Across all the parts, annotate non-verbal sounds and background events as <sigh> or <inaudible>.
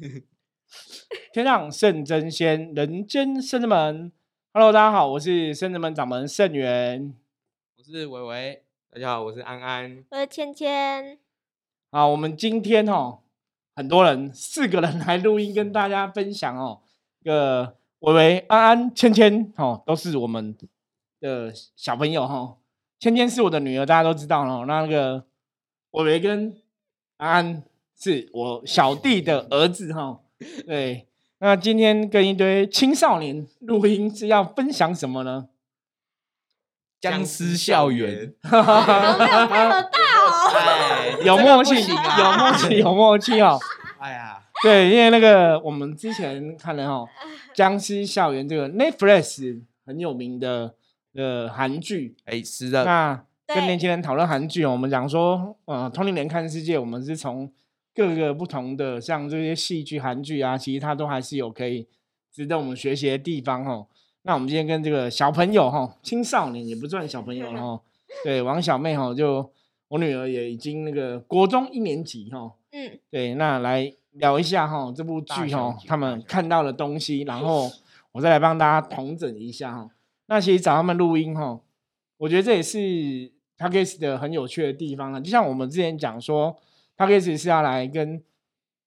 <laughs> 天上圣真仙，人间圣人门。Hello，大家好，我是圣人门掌门圣元。我是伟伟，大家好，我是安安。我是芊芊。好，我们今天哦，很多人四个人来录音，跟大家分享哦。个伟伟、安安、芊芊哦，都是我们的小朋友哈。芊芊是我的女儿，大家都知道哦。那那个伟伟跟安安是我小弟的 <laughs> 儿子哈。对，那今天跟一堆青少年录音是要分享什么呢？僵尸校园，<laughs> 没有那么大哦。哎，有默契，有默契，有默契哦。<laughs> 哎呀，对，因为那个我们之前看了哦，《僵尸校园》这个 Netflix 很有名的呃韩剧，哎，是的，那跟年轻人讨论韩剧哦，我们讲说，呃，同龄人看世界，我们是从各个不同的像这些戏剧、韩剧啊，其实它都还是有可以值得我们学习的地方哦。那我们今天跟这个小朋友哈，青少年也不算小朋友了哈，<laughs> 对，王小妹哈，就我女儿也已经那个国中一年级哈，嗯，对，那来聊一下哈这部大剧哈他们看到的东西，然后 <laughs> 我再来帮大家统整一下哈。那其实找他们录音哈，我觉得这也是 p a c k a g e 的很有趣的地方了。就像我们之前讲说 p a c k a g e 是要来跟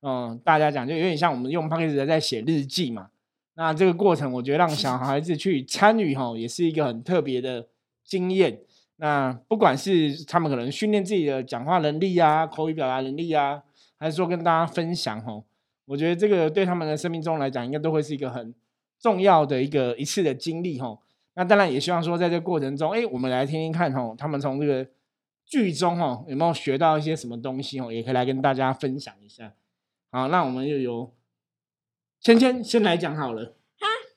嗯大家讲，就有点像我们用 p a c k a g e 在写日记嘛。那这个过程，我觉得让 <laughs> 小孩子去参与哈，也是一个很特别的经验。那不管是他们可能训练自己的讲话能力啊、口语表达能力啊，还是说跟大家分享哈，我觉得这个对他们的生命中来讲，应该都会是一个很重要的一个一次的经历哈。那当然也希望说，在这个过程中，哎，我们来听听看哈，他们从这个剧中哦有没有学到一些什么东西哦，也可以来跟大家分享一下。好，那我们就由芊芊先来讲好了。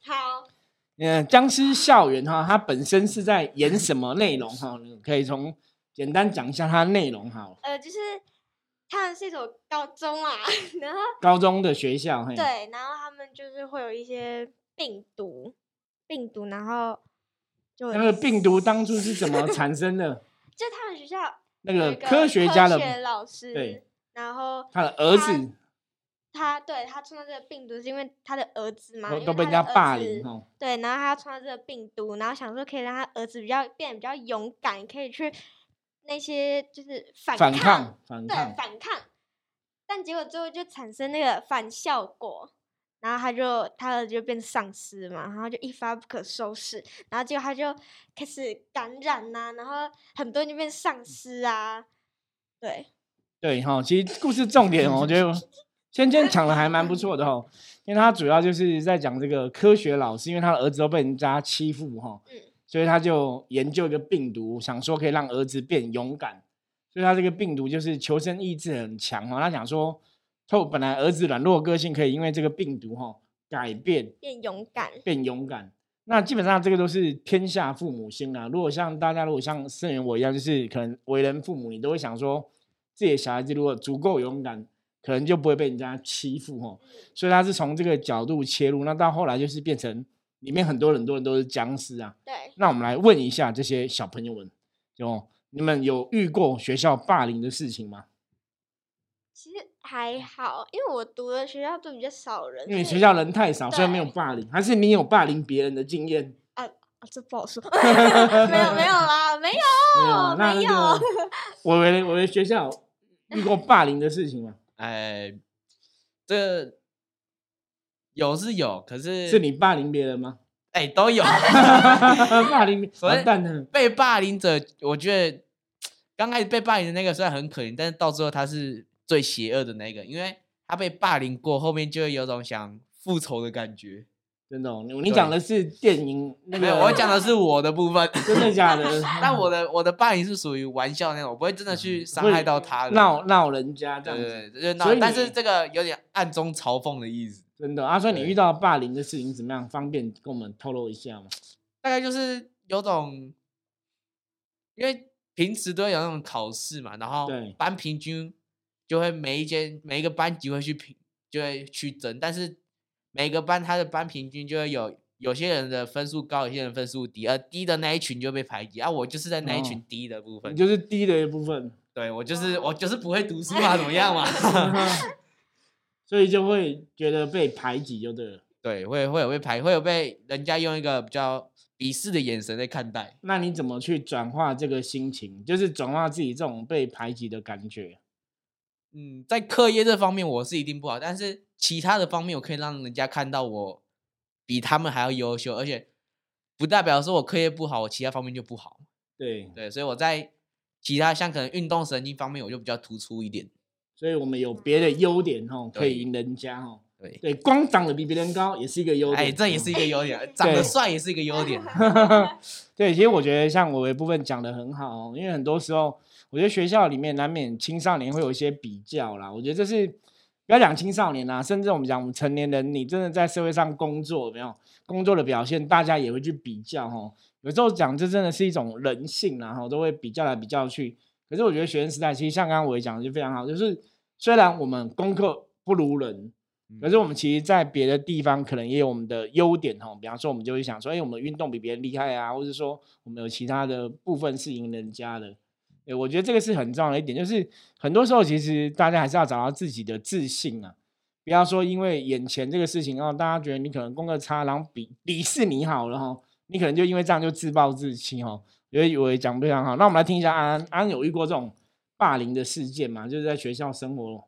好，嗯，僵尸校园哈，它本身是在演什么内容哈？你可以从简单讲一下它的内容好了。呃，就是他们是一所高中啊，<laughs> 然后高中的学校，嘿，对，然后他们就是会有一些病毒，病毒，然后就那个病毒当初是怎么 <laughs> 产生的？那个科学家的科学老师，对，然后他的儿子他对他创造这个病毒是因为他的儿子嘛，都都被人家霸凌哦。对，然后他要创造这个病毒，然后想说可以让他儿子比较变得比较勇敢，可以去那些就是反反抗，反对抗，反抗。但结果最后就产生那个反效果，然后他就他儿子就变丧尸嘛，然后就一发不可收拾，然后结果他就开始感染呐、然后很多人就变丧尸啊，对，对哈。其实故事重点哦，我觉得 <laughs> 芊芊讲的还蛮不错的哈，因为他主要就是在讲这个科学老师，因为他的儿子都被人家欺负哈，嗯所以他就研究一个病毒，想说可以让儿子变勇敢。所以他这个病毒就是求生意志很强哈，他想说，透本来儿子软弱的个性，可以因为这个病毒哈改变变勇敢，变勇敢。那基本上这个都是天下父母心啊。如果像大家如果像圣人我一样，就是可能为人父母，你都会想说，自己的小孩子如果足够勇敢，可能就不会被人家欺负哦。所以他是从这个角度切入，那到后来就是变成里面很多很多人都是僵尸啊。对，那我们来问一下这些小朋友们，就你们有遇过学校霸凌的事情吗？其实还好，因为我读的学校都比较少人，因为学校人太少，所以没有霸凌，还是你有霸凌别人的经验？啊，这不好说，<laughs> 没有没有啦，没有，没有啊，那没那个我们我们学校遇过霸凌的事情吗？<laughs> 哎，这有是有，可是是你霸凌别人吗？<laughs> 哎都有霸凌所以完蛋了，被霸凌者，我觉得 <tsk> 刚开始被霸凌的那个虽然很可怜，但是到最后他是最邪恶的那个，因为他被霸凌过，后面就会有种想复仇的感觉。真的哦、你你讲的是电影那个，没有，我讲的是我的部分，真的假的？<laughs> 但我的我的霸凌是属于玩笑那种，我不会真的去伤害到他的。闹闹人家这对样子，对对，就是所以闹，但是你这个有点暗中嘲讽的意思。真的啊。所以你遇到霸凌的事情怎么样？方便跟我们透露一下吗？大概就是有种，因为平时都会有那种考试嘛，然后班平均就会每一间每一个班级会去评，就会去争，但是每个班他的班平均就会有有些人的分数高，有些人分数低，而低的那一群就被排挤啊，我就是在那一群哦低的部分，你就是低的一部分。对我就是我就是不会读书嘛，怎么样嘛？<laughs> <laughs> 所以就会觉得被排挤，就对了。对，会会有被排，会有被人家用一个比较鄙视的眼神在看待。那你怎么去转化这个心情？就是转化自己这种被排挤的感觉。嗯，在课业这方面我是一定不好，但是其他的方面我可以让人家看到我比他们还要优秀，而且不代表说我课业不好，我其他方面就不好。对对，所以我在其他像可能运动神经方面，我就比较突出一点。所以我们有别的优点哦，可以赢人家哦。对，对，光长得比别人高也是一个优点。哎，这也是一个优点，长得帅也是一个优点。<laughs> <laughs> 对，其实我觉得像我有一部分讲的很好哦，因为很多时候，我觉得学校里面难免青少年会有一些比较啦。我觉得这是不要讲青少年啦，甚至我们讲我们成年人，你真的在社会上工作有没有工作的表现，大家也会去比较哈。有时候讲这真的是一种人性啦，哈，都会比较来比较去。可是我觉得学生时代，其实像刚刚我也讲的就非常好，就是虽然我们功课不如人，可是我们其实，在别的地方可能也有我们的优点哦。比方说，我们就会想说，哎，我们的运动比别人厉害啊，或者说我们有其他的部分是赢人家的。对，我觉得这个是很重要的一点，就是很多时候其实大家还是要找到自己的自信啊，不要说因为眼前这个事情，然后大家觉得你可能功课差，然后比鄙视你好了哈，你可能就因为这样就自暴自弃哈。我觉得我也讲得非常好。那我们来听一下安安，安安有遇过这种霸凌的事件吗？就是在学校生活，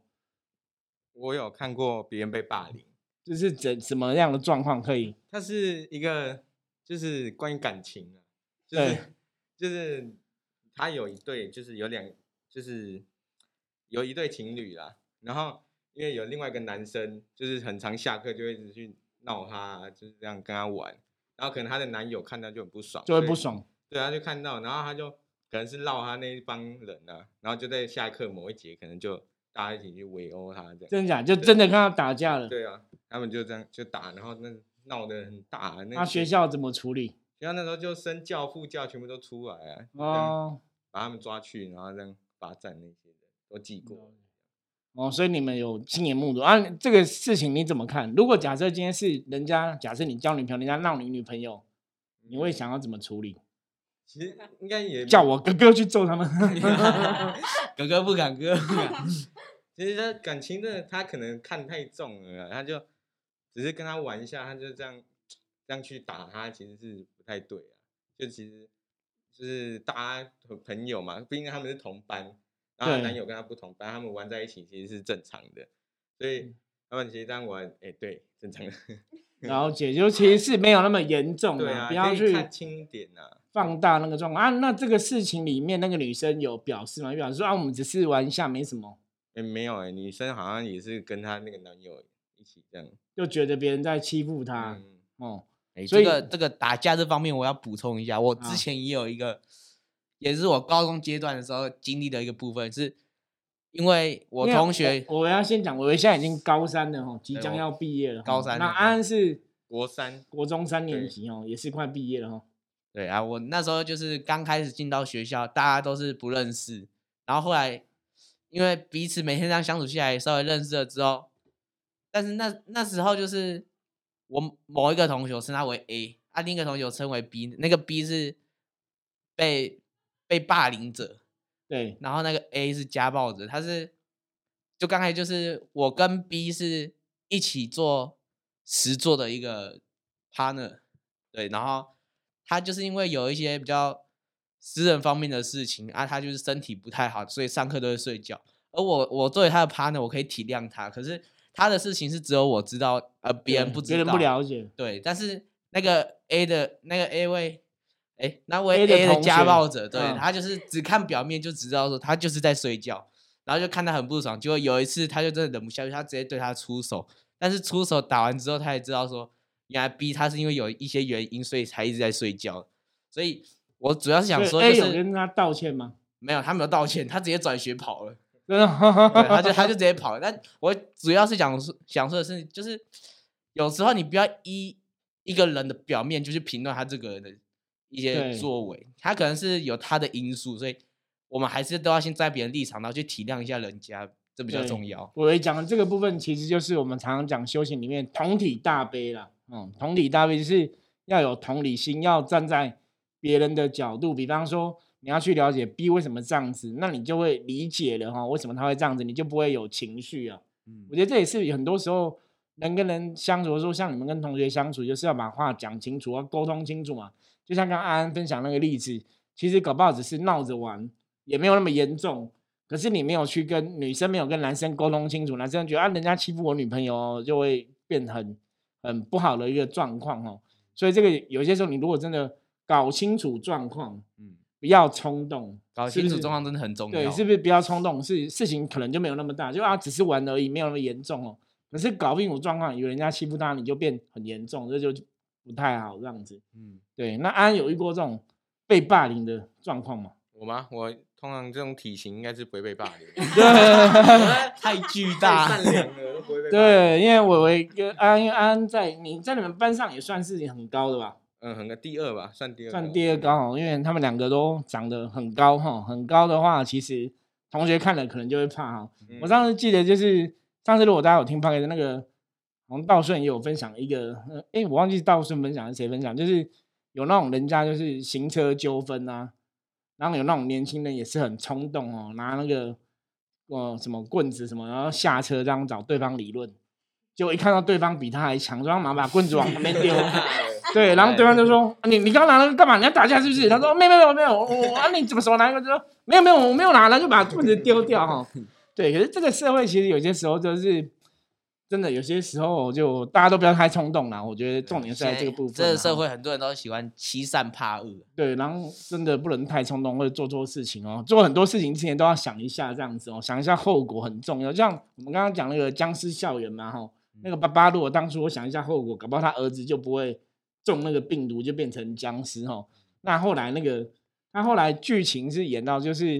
我有看过别人被霸凌，就是怎什么样的状况可以？它是一个就是关于感情啊，就对是就是他有一对，就是有两，就是有一对情侣啦，然后因为有另外一个男生，就是很常下课就会一直去闹他啊，就是这样跟他玩，然后可能她的男友看到就很不爽，就会不爽。对，他就看到，然后他就可能是闹他那一帮人啊，然后就在下一课某一节，可能就大家一起去围殴他这样。真的假的？就真的看到打架了。对啊，他们就这样就打，然后那闹得很大。那那学校怎么处理？学校那时候就身教、副教全部都出来啊，哦，哦把他们抓去，然后这样罚站那些的都记过。哦，所以你们有亲眼目睹啊？这个事情你怎么看？如果假设今天是人家，假设你交女朋友，人家闹你女朋友，你会想要怎么处理？其实应该也叫我哥哥去揍他们？<laughs> 哥哥不敢，哥哥不敢。其实他感情的他可能看太重了啊，他就只是跟他玩一下，他就这样这样去打他，其实是不太对啊。就其实就是大家朋朋友嘛，毕竟他们是同班，然后男友跟他不同班，他们玩在一起其实是正常的，所以他们其实这样玩，哎、对，正常的。<laughs> 了解，就其实是没有那么严重的啊，不要去看轻点呐。放大那个状况啊。那这个事情里面，那个女生有表示吗？有表示说啊，我们只是玩一下，没什么，哎、没有哎、女生好像也是跟她那个男友一起这样。就觉得别人在欺负她。嗯，哦，哎，所以这个这个打架这方面，我要补充一下，我啊之前也有一个，也是我高中阶段的时候经历的一个部分，是因为我同学我，我要先讲，我现在已经高三了哈，即将要毕业了高三那安安是国三，国中三年级哦，也是快毕业了哈。对啊，我那时候就是刚开始进到学校，大家都是不认识，然后后来因为彼此每天这样相处下来，稍微认识了之后，但是那那时候就是我某一个同学我称他为 A，啊，另一个同学我称为 B，那个 B 是被被霸凌者，对，然后那个 A 是家暴者，他是就刚才就是我跟 B 是一起做实做的一个 partner，对，然后他就是因为有一些比较私人方面的事情啊，他就是身体不太好，所以上课都会睡觉。而我我作为他的 partner，我可以体谅他，可是他的事情是只有我知道，而别人不知道，别人不了解。对，但是那个 A 的那个 A 位，哎，那位 A 的家暴者，对、嗯他就是只看表面就知道说他就是在睡觉，然后就看他很不爽，结果有一次他就真的忍不下去，他直接对他出手，但是出手打完之后，他也知道说，原来 B 他是因为有一些原因，所以才一直在睡觉，所以我主要是想说就是有跟他道歉吗？没有，他没有道歉，他直接转学跑了。<laughs> 真的，对，他就他就直接跑了。但我主要是想说想说的是，就是有时候你不要依一个人的表面就去评论他这个人的一些作为，他可能是有他的因素，所以我们还是都要先在别人立场，然后去体谅一下人家，这比较重要。我讲的这个部分，其实就是我们常常讲修行里面同体大悲啦。嗯，同体大悲就是要有同理心，要站在别人的角度。比方说，你要去了解 B 为什么这样子，那你就会理解了哈，为什么他会这样子，你就不会有情绪啊。嗯我觉得这也是很多时候人跟人相处的时候，像你们跟同学相处，就是要把话讲清楚，要沟通清楚嘛。就像刚刚安安分享那个例子，其实搞不好只是闹着玩，也没有那么严重。可是你没有去跟女生没有跟男生沟通清楚，男生觉得啊，人家欺负我女朋友哦，就会变很很不好的一个状况哦。所以这个有些时候，你如果真的搞清楚状况，嗯，不要冲动，搞清楚状况真的很重要。对，是不是不要冲动？是事情可能就没有那么大，就啊只是玩而已，没有那么严重哦。可是搞不清楚状况，有人家欺负他，你就变很严重，这就不太好这样子。嗯，对，那安安有遇过这种被霸凌的状况吗？我吗？我通常这种体型应该是不会被霸凌，<laughs> <laughs> 太巨太大，善良了都不会被。对，因为伟伟跟安安安在你在你们班上也算是很高的吧，嗯，很个第二吧，算第二，算第二高哦，因为他们两个都长得很高哈，很高的话，其实同学看了可能就会怕哈。嗯。我上次记得就是上次如果大家有听 p o d 的那个，好像道顺也有分享一个，呃，诶，我忘记道顺分享还是谁分享，就是有那种人家就是行车纠纷啊，然后有那种年轻人也是很冲动哦，拿那个呃什么棍子什么，然后下车这样找对方理论，结果一看到对方比他还强，就让马上把棍子往旁边丢 <laughs> <laughs> 对，然后对方就说：“啊你你刚刚拿那个干嘛？你要打架是不是？”他说：“没有没有没有，我我啊你怎么手拿一个？”就说：“没有没有，我没有拿。”然后就把棍子丢掉哈。对，可是这个社会其实有些时候就是真的，有些时候就大家都不要太冲动啦。我觉得重点是在这个部分。这个社会很多人都喜欢欺善怕恶。对，然后真的不能太冲动或者做错事情哦。做很多事情之前都要想一下，这样子哦，想一下后果很重要。像我们刚刚讲那个僵尸校园嘛，哈，那个爸爸如果当初我想一下后果，搞不好他儿子就不会中那个病毒，就变成僵尸哦。那后来那个他后来剧情是演到，就是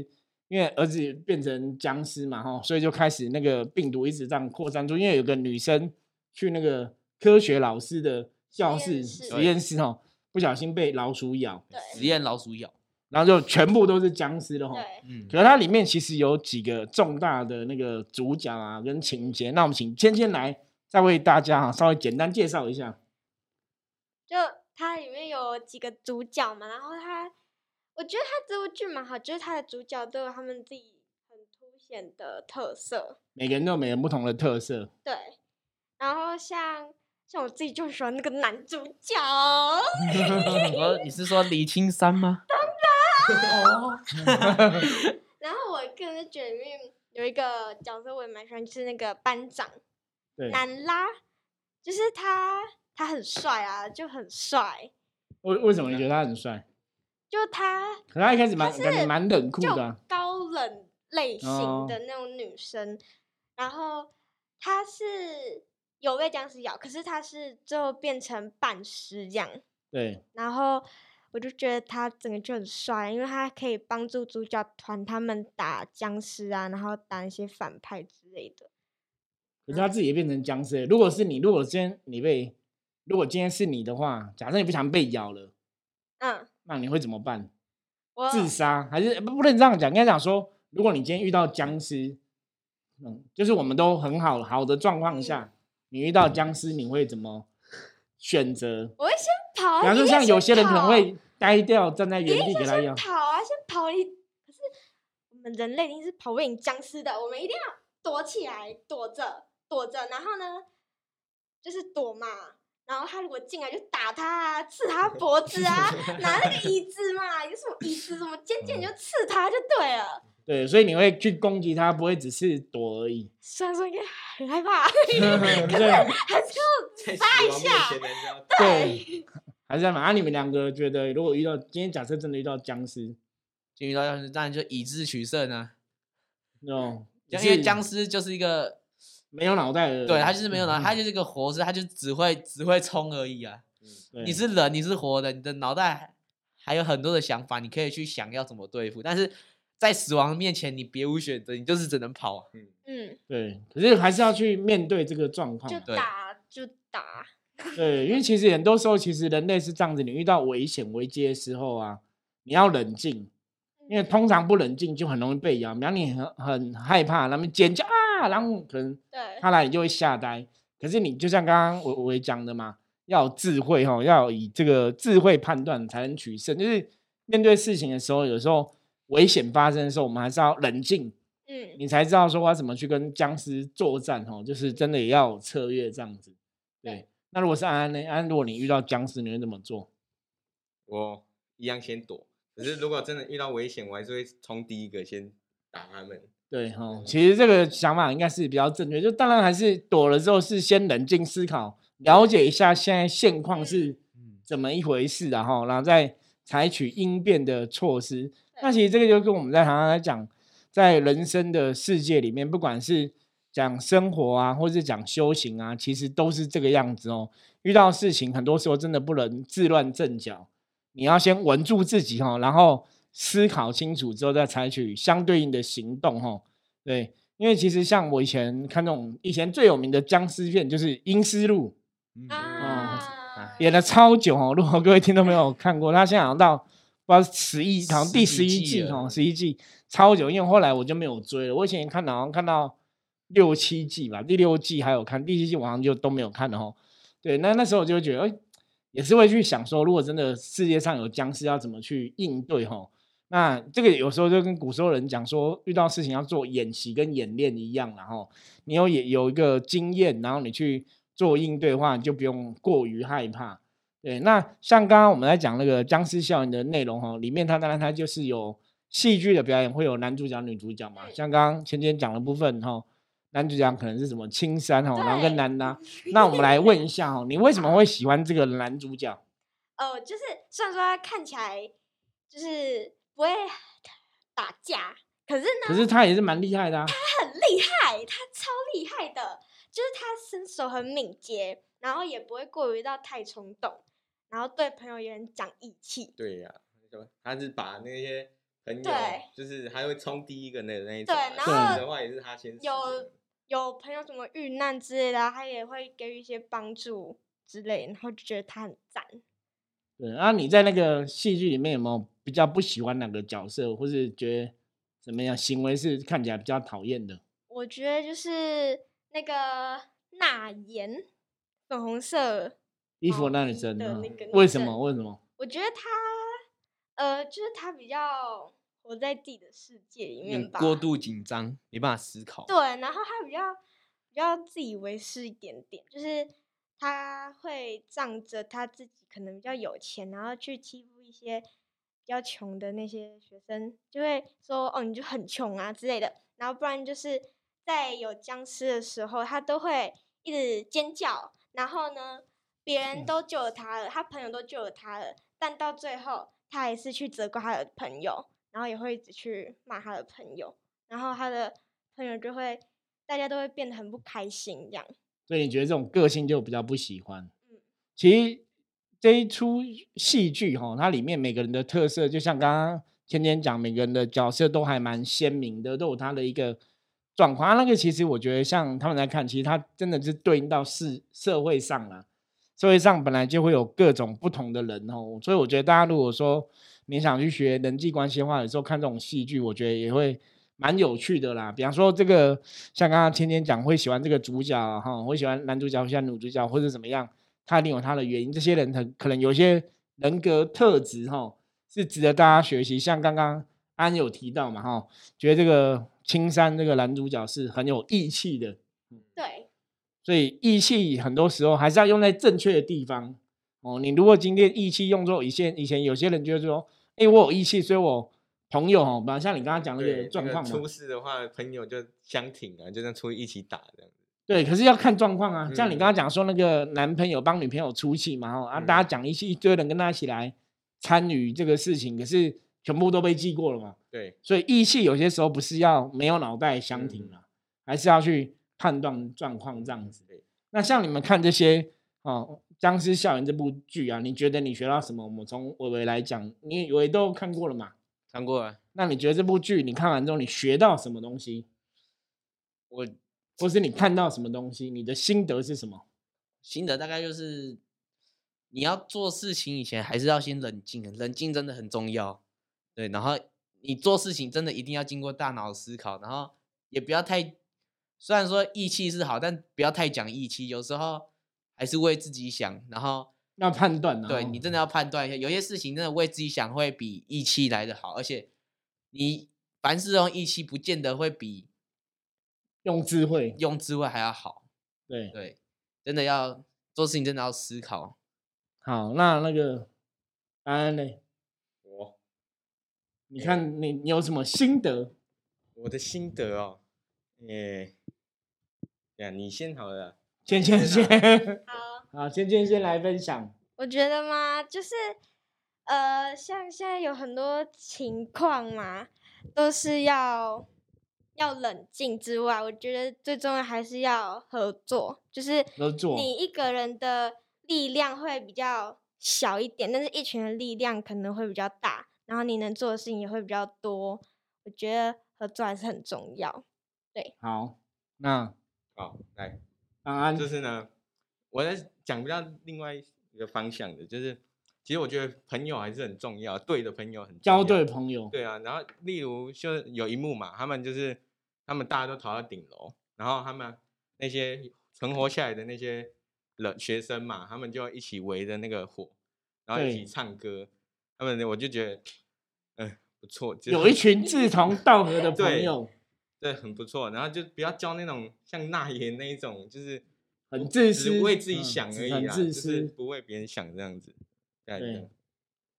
因为儿子变成僵尸嘛，哈，所以就开始那个病毒一直这样扩散出。因为有个女生去那个科学老师的教室实验室实验室哦，不小心被老鼠咬。对实验老鼠咬，然后就全部都是僵尸了哈。嗯，可是它里面其实有几个重大的那个主角啊跟情节，那我们请芊芊来再为大家哈稍微简单介绍一下。就它里面有几个主角嘛，然后它，我觉得它这部剧蛮好，就是它的主角都有他们自己很凸显的特色，每个人都有每个人不同的特色，对。然后像像我自己就喜欢那个男主角，<laughs> 我你是说李青山吗？<laughs> 哦，<laughs> 然后我个人就觉得里面有一个角色我也蛮喜欢，就是那个班长对。南拉，就是他他很帅啊，就很帅，为为什么你觉得他很帅？就他可他一开始蛮是感觉蛮冷酷的啊、高冷类型哦的那种女生，然后他是有被僵尸咬，可是他是最后变成半尸这样，对，然后我就觉得他整个就很帅，因为他可以帮助主角团他们打僵尸啊，然后打一些反派之类的。可是他自己也变成僵尸了。如果是你，如果今天你被，如果今天是你的话，假设你不想被咬了，嗯，那你会怎么办？我自杀还是不不能这样讲？应该讲说，如果你今天遇到僵尸，嗯，就是我们都很好好的状况下，你遇到僵尸，你会怎么选择？我会先跑啊，比方说，一定先像有些人可能跑会呆掉，站在原地给他咬。跑啊，先跑你。可是我们人类一定是跑不赢僵尸的，我们一定要躲起来，躲着，躲着，然后呢，就是躲嘛。然后他如果进来就打他啊，刺他脖子啊，<laughs> 拿那个椅子嘛，有什么椅子什么尖尖你就刺他就对了。对，所以你会去攻击他，不会只是躲而已。虽然说应该很害怕，<laughs> 对还是要在杀一下对，还是这样嘛？啊，你们两个觉得，如果遇到今天假设真的遇到僵尸，就遇到僵尸，当然就以智取胜啊。哦，因为僵尸就是一个，没有脑袋的，对他就是没有脑，他嗯就是个活尸，他就只会只会冲而已啊。对你是人，你是活的，你的脑袋还有很多的想法，你可以去想要怎么对付，但是在死亡面前，你别无选择，你就是只能跑啊。嗯，对，可是还是要去面对这个状况就打就打，<laughs> 对，因为其实很多时候，其实人类是这样子，你遇到危险危机的时候啊，你要冷静，因为通常不冷静就很容易被咬。比方你很很害怕，他们尖叫啊，然后可能对，他来你就会吓呆。可是你就像刚刚我我也讲的嘛，要有智慧哈，要以这个智慧判断才能取胜。就是面对事情的时候，有时候危险发生的时候，我们还是要冷静，嗯，你才知道说要怎么去跟僵尸作战哦，就是真的也要有策略这样子。对，那如果是安安呢？安安，如果你遇到僵尸，你会怎么做？我一样先躲，可是如果真的遇到危险，我还是会冲第一个先打他们。对哈，其实这个想法应该是比较正确，就当然还是躲了之后是先冷静思考，了解一下现在现况是嗯怎么一回事然后然后再采取应变的措施。那其实这个就跟我们在常常来讲，在人生的世界里面，不管是讲生活啊，或是讲修行啊，其实都是这个样子哦。遇到事情，很多时候真的不能自乱阵脚，你要先稳住自己哈、然后思考清楚之后再采取相对应的行动哈、对，因为其实像我以前看那种以前最有名的僵尸片，就是《阴尸路》。嗯啊，演了超久哦，如果各位听众没有看过，他现在好像到不知道十一，好像第十一季哦，十一季超久，因为后来我就没有追了。我以前看好像看到六七季吧，第六季还有看，第七季我好像就都没有看了哦。对，那那时候我就觉得，哎，也是会去想说，如果真的世界上有僵尸，要怎么去应对哈？那这个有时候就跟古时候人讲说，遇到事情要做演习跟演练一样，然后你有也有一个经验，然后你去做应对的话，你就不用过于害怕。对，那像刚刚我们在讲那个僵尸效应的内容哈，里面它当然它就是有戏剧的表演，会有男主角、女主角嘛。像刚刚芊芊讲的部分哈，男主角可能是什么青山哈，然后跟男的。<laughs> 那我们来问一下哈，你为什么会喜欢这个男主角？哦，就是虽然说他看起来就是不会打架，可是呢，可是他也是蛮厉害的啊。他很厉害，他超厉害的，就是他身手很敏捷，然后也不会过于到太冲动，然后对朋友也很讲义气。对呀、就他是把那些朋友对，就是他会冲第一个那那一种对啊，然死后的话也是他先有有朋友什么遇难之类的啊，他也会给予一些帮助之类，然后就觉得他很赞。对，然后你在那个戏剧里面有没有比较不喜欢哪个角色，或是觉得怎么样行为是看起来比较讨厌的？我觉得就是那个纳言，粉红色衣服毛那女衣生呢的那个为什么？生为什么？我觉得她，呃，就是她比较活在自己的世界里有面吧。过度紧张，没办法思考。对，然后她比较比较自以为是一点点，就是他会仗着他自己可能比较有钱，然后去欺负一些比较穷的那些学生，就会说哦你就很穷啊之类的，然后不然就是在有僵尸的时候，他都会一直尖叫，然后呢别人都救了他了，他朋友都救了他了，但到最后他还是去责怪他的朋友，然后也会一直去骂他的朋友，然后他的朋友就会，大家都会变得很不开心，这样。所以你觉得这种个性就比较不喜欢？嗯其实这一出戏剧哈，它里面每个人的特色，就像刚刚芊芊讲，每个人的角色都还蛮鲜明的，都有他的一个状况。啊那个其实我觉得，像他们来看，其实它真的是对应到社社会上了。社会上本来就会有各种不同的人哦，所以我觉得大家如果说你想去学人际关系的话，有时候看这种戏剧，我觉得也会蛮有趣的啦。比方说这个，像刚刚天天讲会喜欢这个主角啊哈，会喜欢男主角，会喜欢女主角，或者怎么样，他一定有他的原因。这些人很可能有些人格特质哈，是值得大家学习。像刚刚安有提到嘛哈，觉得这个青山这个男主角是很有义气的，对，所以义气很多时候还是要用在正确的地方哦。你如果今天义气用作以前以前有些人就会说，哎、我有义气，所以我朋友哦，不然像你刚刚讲那个状况嘛出，事的话，朋友就相挺啊，就这样出去一起打这样子。对，可是要看状况啊。像你嗯刚刚讲说那个男朋友帮女朋友出气嘛，哦啊，大家嗯讲一起一堆人跟他一起来参与这个事情，可是全部都被记过了嘛。对，所以义气有些时候不是要没有脑袋相挺嗯啊，还是要去判断状况这样子对。那像你们看这些哦，《僵尸校园》这部剧啊，你觉得你学到什么？我们从伟伟来讲，你伟都看过了嘛？看过了，那你觉得这部剧你看完之后，你学到什么东西，我或是你看到什么东西？你的心得是什么？心得大概就是，你要做事情以前还是要先冷静，冷静真的很重要。对，然后你做事情真的一定要经过大脑思考，然后也不要太，虽然说义气是好，但不要太讲义气，有时候还是为自己想，然后要判断啊。哦对你真的要判断一下，有些事情真的为自己想会比义气来的好，而且你凡事用义气，不见得会比用智慧，用智慧还要好。对，对，真的要做事情，真的要思考。好，那那个安安呢？我你看你你有什么心得？我的心得哦，诶，对啊，你先好了啦。芊芊先，好，<laughs> 好，芊芊先来分享。我觉得嘛，就是呃，像现在有很多情况嘛，都是要要冷静之外，我觉得最重要还是要合作，就是合作你一个人的力量会比较小一点，但是一群人力量可能会比较大，然后你能做的事情也会比较多。我觉得合作还是很重要。对好，那好，来，安安就是呢，我在讲比较另外一个方向的，就是其实我觉得朋友还是很重要，对的朋友很重要交对朋友，对啊，然后例如就有一幕嘛，他们就是他们大家都逃到顶楼，然后他们那些存活下来的那些人学生嘛，他们就一起围着那个火，然后一起唱歌，他们我就觉得，嗯、不错，就是有一群志同道合的朋友，对很不错，然后就不要交那种像那言那一种，就是很自私只为自己嗯想很而已啦，自就是私不为别人想这样子。对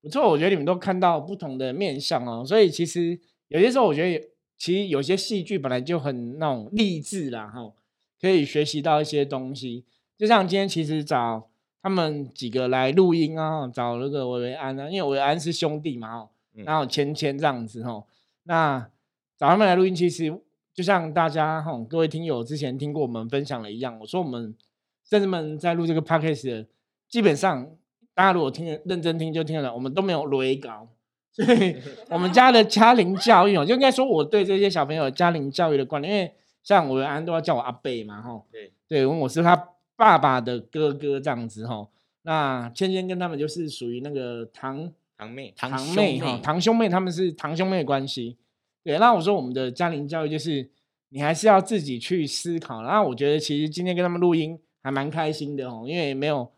不错，我觉得你们都看到不同的面相哦，所以其实有些时候我觉得，其实有些戏剧本来就很那种励志啦，哈，可以学习到一些东西。就像今天其实找他们几个来录音啊，找那个维维安啊，因为维安是兄弟嘛，哦，嗯然后芊芊这样子哈，那找他们来录音，其实就像大家哈，各位听友之前听过我们分享的一样，我说我们甚至们在录这个 podcast 的，基本上大家如果听得认真听就听得到，我们都没有雷稿，<laughs> 所以 <laughs> 我们家的家庭教育哦，就应该说我对这些小朋友家庭教育的观念，因为像我安都要叫我阿贝嘛，哈，对，对，我是他爸爸的哥哥这样子哈。那芊芊跟他们就是属于那个堂堂妹，堂兄妹哈，堂兄妹他们是堂兄妹的关系。对，那我说我们的家庭教育就是你还是要自己去思考。然后我觉得其实今天跟他们录音还蛮开心的哦，因为没有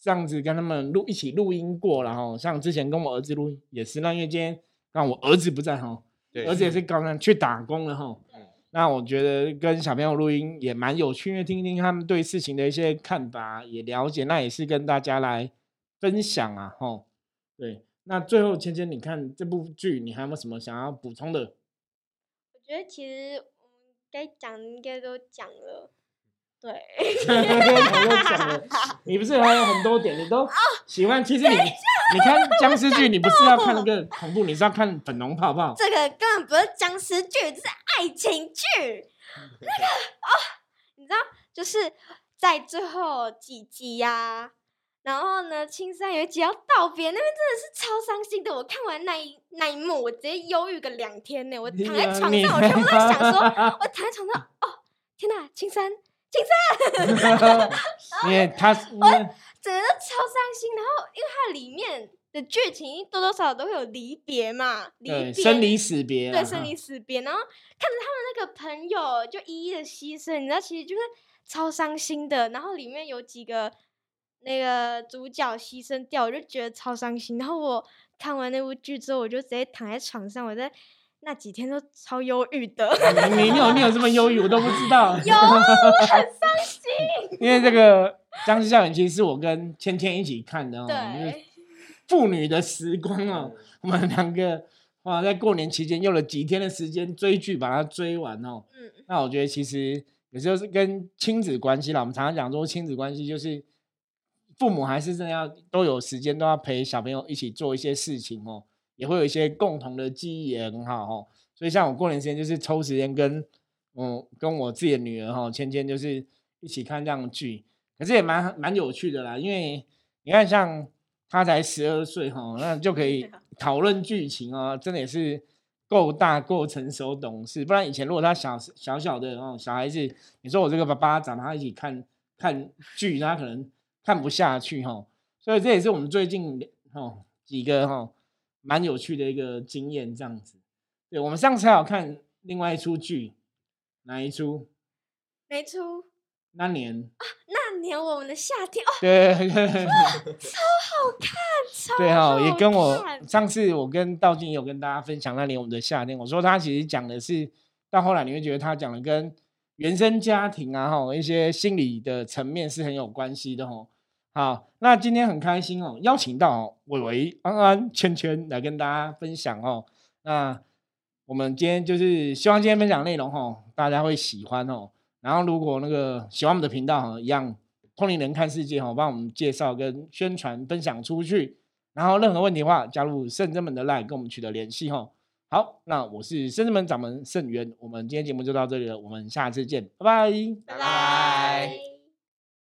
这样子跟他们录一起录音过，然后像之前跟我儿子录音也是，那因为今天让我儿子不在哈，对，儿子也是刚刚去打工了哈。嗯那我觉得跟小朋友录音也蛮有趣，因为听听他们对事情的一些看法，也了解，那也是跟大家来分享啊，吼。对，那最后芊芊，你看这部剧，你还有没有什么想要补充的？我觉得其实我们该讲的应该都讲了，对。<laughs> 我都讲了，你不是还有很多点，你都喜欢。其实你你看僵尸剧，<laughs> 你不是要看那个恐怖，你是要看粉红泡泡。这个根本不是僵尸剧，这是爱情剧。<laughs> 那个哦，你知道，就是在最后几集呀、然后呢，青山有一集要道别，那边真的是超伤心的。我看完那一那一幕，我直接忧郁个两天呢。我躺在床上，<laughs> 我全部都在想说，我躺在床上，哦，天哪，青山，因为 <laughs> 他是因为整个都超伤心。然后，因为它里面的剧情多多少少都会有离别嘛，离别，生离死别啦，对生离死别，然后看着他们那个朋友就一一的牺牲，你知道，其实就是超伤心的。然后里面有几个那个主角牺牲掉，我就觉得超伤心。然后我看完那部剧之后，我就直接躺在床上，我在那几天都超忧郁的。<laughs> 你有你有这么忧郁，我都不知道。有，我很伤心。<laughs> 因为这个《僵尸校园》其实是我跟芊芊一起看的哦，就是对，父女的时光哦。我们两个哇，在过年期间用了几天的时间追剧，把它追完哦。嗯，那我觉得其实有时候是跟亲子关系啦。我们常常讲说亲子关系就是父母还是真的要都有时间，都要陪小朋友一起做一些事情哦，也会有一些共同的记忆，也很好哦。所以像我过年时间就是抽时间跟嗯跟我自己的女儿哈芊芊就是一起看这样的剧，可是也蛮蛮有趣的啦，因为你看像她才十二岁哈，那就可以 <laughs> 讨论剧情哦，真的也是够大、够成熟、懂事。不然以前如果他小小小的哦小孩子，你说我这个爸爸找他一起看看剧，他可能看不下去哈。所以这也是我们最近哦几个哈蛮有趣的一个经验，这样子。对，我们上次还有看另外一出剧，哪一出？没出那年啊，那年我们的夏天哦，对，对哈、超也跟我上次我跟道静有跟大家分享那年我们的夏天，我说他其实讲的是到后来你会觉得他讲的跟原生家庭啊哈一些心理的层面是很有关系的哈。好，那今天很开心哦，邀请到伟伟、安安、圈圈来跟大家分享哦。那我们今天就是希望今天分享内容哦，大家会喜欢哦。然后如果那个喜欢我们的频道哈，一样通灵人看世界哈，帮我们介绍跟宣传分享出去。然后任何问题的话，加入圣真门的 line 跟我们取得联系哈。好，那我是圣真门掌门圣元，我们今天节目就到这里了，我们下次见，拜拜。拜拜。